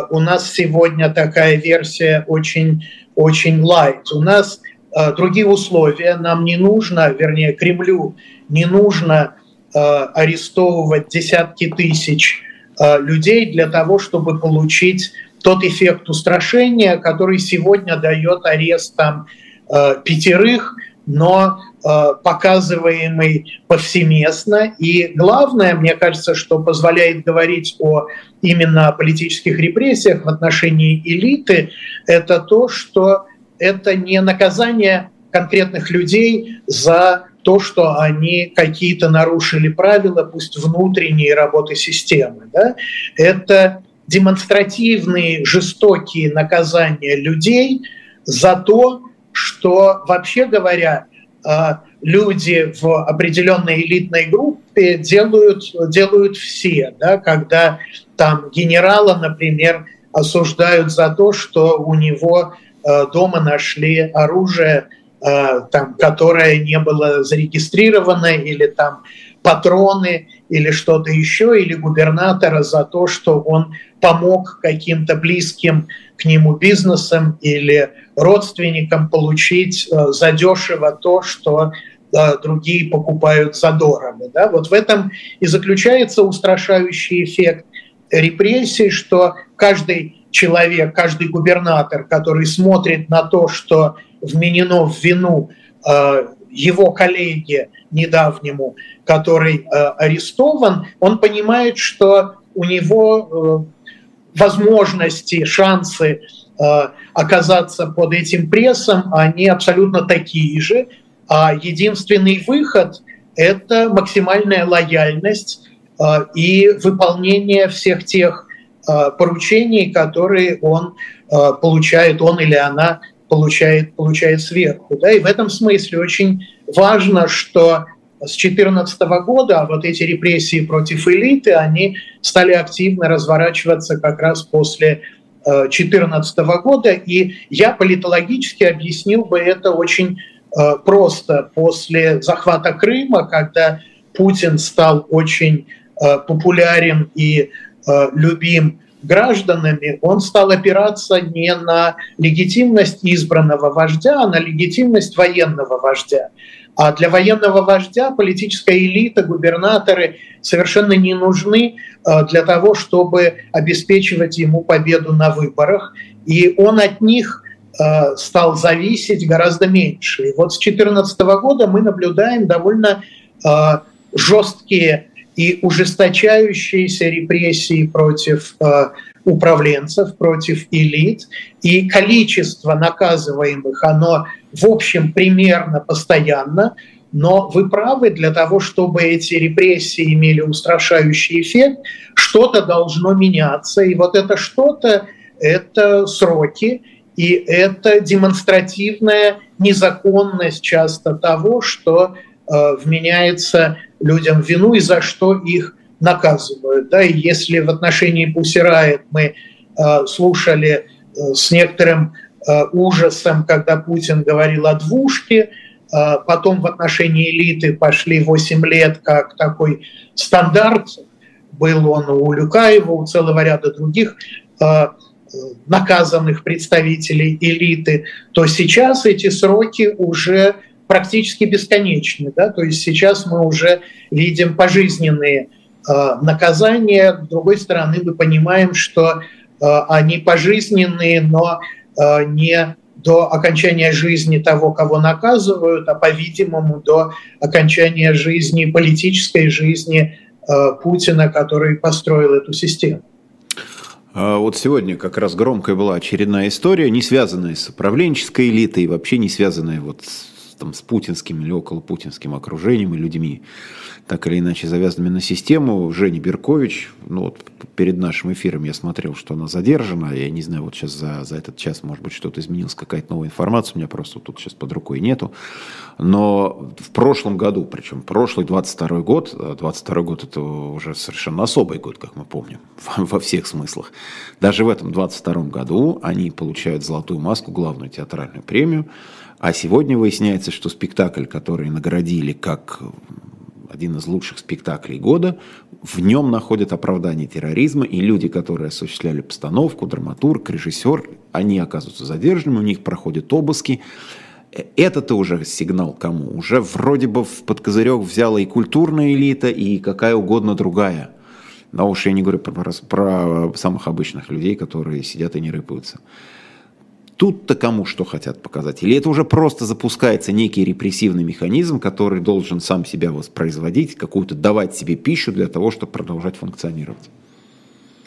у нас сегодня такая версия очень очень light. У нас э, другие условия, нам не нужно, вернее, Кремлю не нужно э, арестовывать десятки тысяч э, людей для того, чтобы получить тот эффект устрашения, который сегодня дает арест там, э, пятерых, но э, показываемый повсеместно. И главное, мне кажется, что позволяет говорить о именно политических репрессиях в отношении элиты, это то, что это не наказание конкретных людей за то, что они какие-то нарушили правила, пусть внутренней работы системы. Да? Это демонстративные, жестокие наказания людей за то, что, вообще говоря, а, люди в определенной элитной группе делают, делают все, да, когда там генерала, например, осуждают за то, что у него а, дома нашли оружие, а, там, которое не было зарегистрировано, или там патроны, или что-то еще, или губернатора за то, что он помог каким-то близким к нему бизнесам или родственникам получить э, задешево то, что э, другие покупают задорого. Да? Вот в этом и заключается устрашающий эффект репрессий, что каждый человек, каждый губернатор, который смотрит на то, что вменено в вину э, его коллеге недавнему, который арестован, он понимает, что у него возможности, шансы оказаться под этим прессом, они абсолютно такие же. А единственный выход – это максимальная лояльность э, и выполнение всех тех э, поручений, которые он получает, он или она получает, получает сверху. Да? И в этом смысле очень важно, что с 2014 года а вот эти репрессии против элиты, они стали активно разворачиваться как раз после 2014 года, и я политологически объяснил бы это очень э, просто. После захвата Крыма, когда Путин стал очень э, популярен и э, любим гражданами, он стал опираться не на легитимность избранного вождя, а на легитимность военного вождя. А для военного вождя политическая элита, губернаторы совершенно не нужны э, для того, чтобы обеспечивать ему победу на выборах. И он от них э, стал зависеть гораздо меньше. И вот с 2014 года мы наблюдаем довольно э, жесткие и ужесточающиеся репрессии против управленцев, против элит, и количество наказываемых, оно в общем примерно постоянно, но вы правы, для того, чтобы эти репрессии имели устрашающий эффект, что-то должно меняться, и вот это что-то – это сроки, и это демонстративная незаконность часто того, что э, вменяется людям вину и за что их наказывают. Да? И если в отношении Пусирает мы э, слушали э, с некоторым э, ужасом, когда Путин говорил о двушке, э, потом в отношении элиты пошли 8 лет как такой стандарт, был он у Люкаева, у целого ряда других э, наказанных представителей элиты, то сейчас эти сроки уже практически бесконечны. Да? То есть сейчас мы уже видим пожизненные наказания. С другой стороны, мы понимаем, что э, они пожизненные, но э, не до окончания жизни того, кого наказывают, а, по-видимому, до окончания жизни, политической жизни Путина, который построил эту систему. А вот сегодня как раз громкая была очередная история, не связанная с управленческой элитой, вообще не связанная вот с, там, с путинским или около путинским окружением и людьми так или иначе завязанными на систему. Женя Беркович, ну вот перед нашим эфиром я смотрел, что она задержана. Я не знаю, вот сейчас за, за этот час, может быть, что-то изменилось, какая-то новая информация. У меня просто тут сейчас под рукой нету. Но в прошлом году, причем прошлый 22 год, 22 год это уже совершенно особый год, как мы помним, во всех смыслах. Даже в этом 22 году они получают «Золотую маску», главную театральную премию. А сегодня выясняется, что спектакль, который наградили как один из лучших спектаклей года. В нем находят оправдание терроризма, и люди, которые осуществляли постановку, драматург, режиссер, они оказываются задержанными, у них проходят обыски. Это-то уже сигнал кому? Уже вроде бы под козырек взяла и культурная элита, и какая угодно другая. Но уж я не говорю про, про самых обычных людей, которые сидят и не рыпаются. Тут-то кому что хотят показать? Или это уже просто запускается некий репрессивный механизм, который должен сам себя воспроизводить, какую-то давать себе пищу для того, чтобы продолжать функционировать?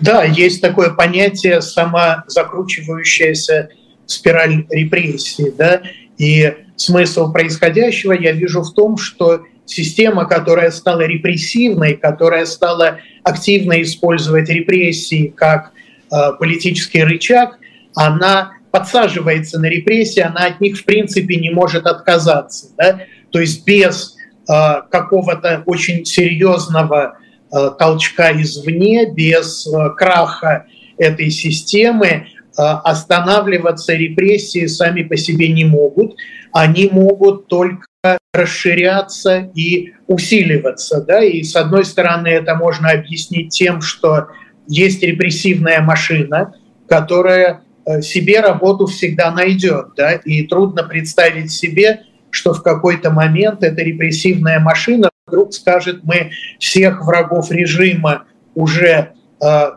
Да, есть такое понятие самозакручивающаяся спираль репрессий. Да? И смысл происходящего я вижу в том, что система, которая стала репрессивной, которая стала активно использовать репрессии как э, политический рычаг, она подсаживается на репрессии, она от них в принципе не может отказаться. Да? То есть без э, какого-то очень серьезного э, толчка извне, без э, краха этой системы э, останавливаться репрессии сами по себе не могут. Они могут только расширяться и усиливаться. Да? И с одной стороны это можно объяснить тем, что есть репрессивная машина, которая себе работу всегда найдет, да, и трудно представить себе, что в какой-то момент эта репрессивная машина вдруг скажет, мы всех врагов режима уже э,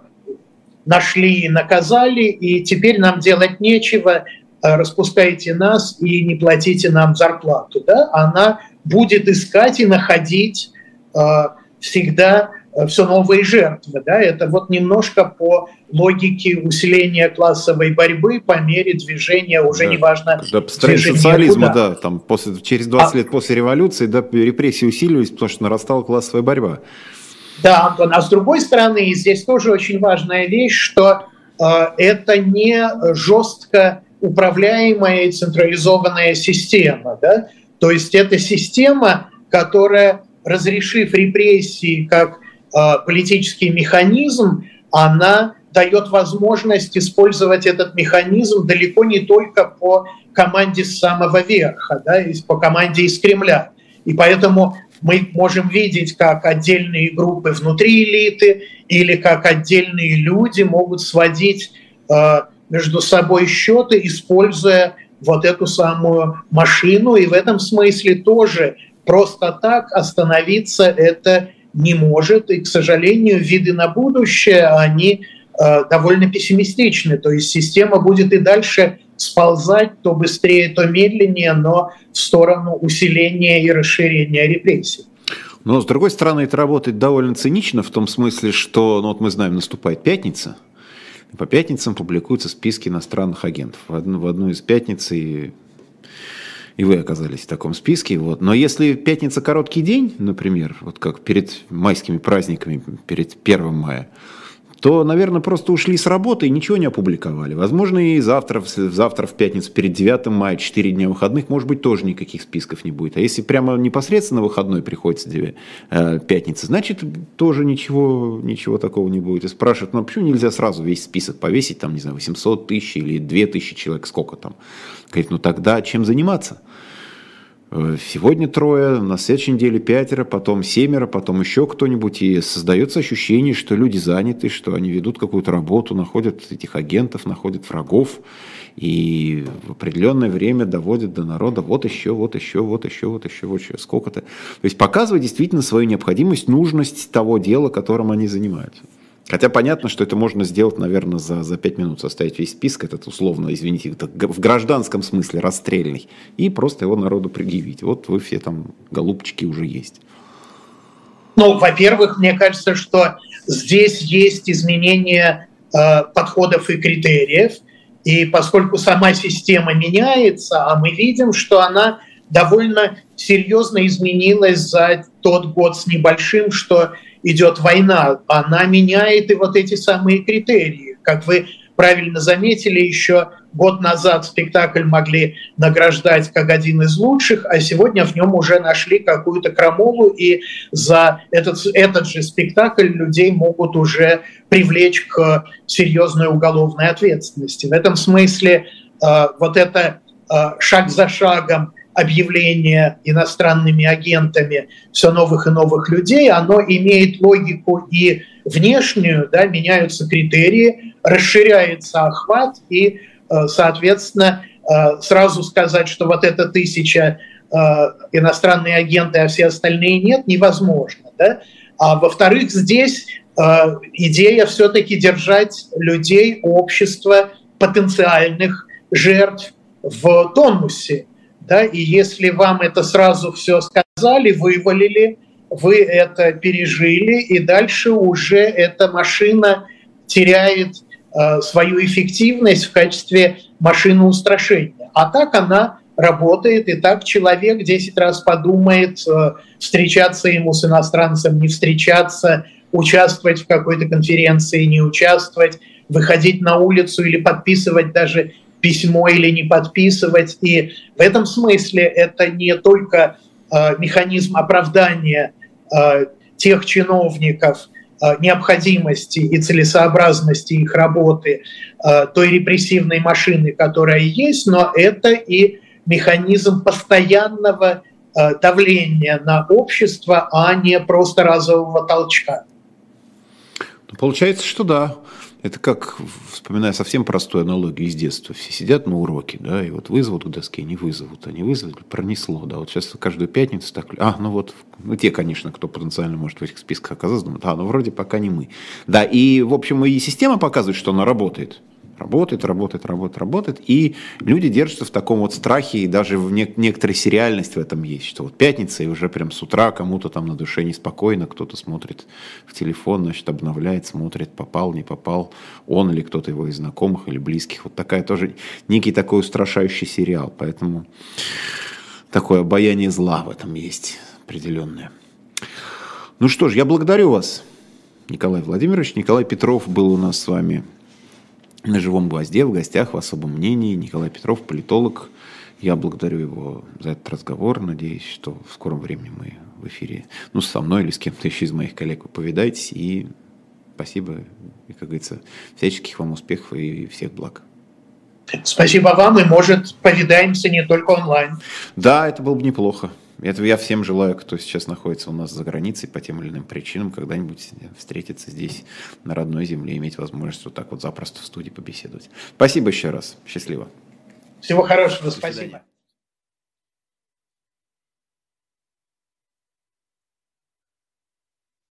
нашли и наказали, и теперь нам делать нечего, э, распускайте нас и не платите нам зарплату. Да? Она будет искать и находить э, всегда Э, все новые жертвы. Да? Это вот немножко по логике усиления классовой борьбы по мере движения, уже да. неважно, да, движения социализма, куда. да, там после, через 20 а, лет после революции да, репрессии усиливались, потому что нарастала классовая борьба. Да, Антон, а с другой стороны, здесь тоже очень важная вещь, что э, это не жестко управляемая и централизованная система. Да? То есть это система, которая, разрешив репрессии как Э, политический механизм, она дает возможность использовать этот механизм далеко не только по команде с самого верха, да, по команде из Кремля. И поэтому мы можем видеть, как отдельные группы внутри элиты или как отдельные люди могут сводить э, между собой счеты, используя вот эту самую машину. И в этом смысле тоже просто так остановиться это не может. И, к сожалению, виды на будущее, они э, довольно пессимистичны. То есть система будет и дальше сползать то быстрее, то медленнее, но в сторону усиления и расширения репрессий. Но, с другой стороны, это работает довольно цинично, в том смысле, что, ну вот мы знаем, наступает пятница, по пятницам публикуются списки иностранных агентов. В одну, в одну из пятниц и, и вы оказались в таком списке. Вот. Но если пятница короткий день, например, вот как перед майскими праздниками, перед 1 мая, то, наверное, просто ушли с работы и ничего не опубликовали. Возможно, и завтра, завтра в пятницу, перед 9 мая, 4 дня выходных, может быть, тоже никаких списков не будет. А если прямо непосредственно выходной приходится 2, э, пятница, значит, тоже ничего, ничего такого не будет. И спрашивают, ну, почему нельзя сразу весь список повесить, там, не знаю, 800 тысяч или 2000 человек, сколько там? Говорит, ну, тогда чем заниматься? Э, сегодня трое, на следующей неделе пятеро, потом семеро, потом еще кто-нибудь. И создается ощущение, что люди заняты, что они ведут какую-то работу, находят этих агентов, находят врагов. И в определенное время доводят до народа вот еще, вот еще, вот еще, вот еще, вот еще, сколько-то. То есть показывает действительно свою необходимость, нужность того дела, которым они занимаются. Хотя понятно, что это можно сделать, наверное, за, за 5 минут, составить весь список, этот условно, извините, в гражданском смысле расстрельный, и просто его народу предъявить. Вот вы все там, голубчики, уже есть. Ну, во-первых, мне кажется, что здесь есть изменение э, подходов и критериев, и поскольку сама система меняется, а мы видим, что она довольно серьезно изменилась за тот год с небольшим, что идет война, она меняет и вот эти самые критерии. Как вы правильно заметили, еще год назад спектакль могли награждать как один из лучших, а сегодня в нем уже нашли какую-то крамолу, и за этот, этот же спектакль людей могут уже привлечь к серьезной уголовной ответственности. В этом смысле э, вот это э, шаг за шагом объявление иностранными агентами все новых и новых людей, оно имеет логику и внешнюю, да, меняются критерии, расширяется охват, и, э, соответственно, э, сразу сказать, что вот это тысяча э, иностранные агенты, а все остальные нет, невозможно. Да? А во-вторых, здесь идея все-таки держать людей, общество, потенциальных жертв в тонусе да, и если вам это сразу все сказали, вывалили, вы это пережили, и дальше уже эта машина теряет э, свою эффективность в качестве машины устрашения. А так она работает, и так человек 10 раз подумает, э, встречаться ему с иностранцем, не встречаться, участвовать в какой-то конференции, не участвовать, выходить на улицу или подписывать даже письмо или не подписывать. И в этом смысле это не только э, механизм оправдания э, тех чиновников, э, необходимости и целесообразности их работы, э, той репрессивной машины, которая есть, но это и механизм постоянного э, давления на общество, а не просто разового толчка. Получается, что да. Это как, вспоминая совсем простую аналогию из детства. Все сидят на уроке, да, и вот вызовут к доске, не вызовут, они вызовут, пронесло, да. Вот сейчас каждую пятницу так, а, ну вот, ну те, конечно, кто потенциально может в этих списках оказаться, думают, а, ну вроде пока не мы. Да, и, в общем, и система показывает, что она работает. Работает, работает, работает, работает. И люди держатся в таком вот страхе, и даже в не- некоторой сериальности в этом есть, что вот пятница, и уже прям с утра кому-то там на душе неспокойно, кто-то смотрит в телефон, значит, обновляет, смотрит, попал, не попал, он или кто-то его из знакомых или близких. Вот такая тоже, некий такой устрашающий сериал. Поэтому такое обаяние зла в этом есть определенное. Ну что ж, я благодарю вас, Николай Владимирович. Николай Петров был у нас с вами на живом гвозде в гостях в особом мнении Николай Петров, политолог. Я благодарю его за этот разговор. Надеюсь, что в скором времени мы в эфире, ну, со мной или с кем-то еще из моих коллег вы повидаетесь. И спасибо, и, как говорится, всяческих вам успехов и всех благ. Спасибо вам, и, может, повидаемся не только онлайн. Да, это было бы неплохо. Это я всем желаю, кто сейчас находится у нас за границей по тем или иным причинам, когда-нибудь встретиться здесь, на родной земле, иметь возможность вот так вот запросто в студии побеседовать. Спасибо еще раз. Счастливо. Всего хорошего. Спасибо.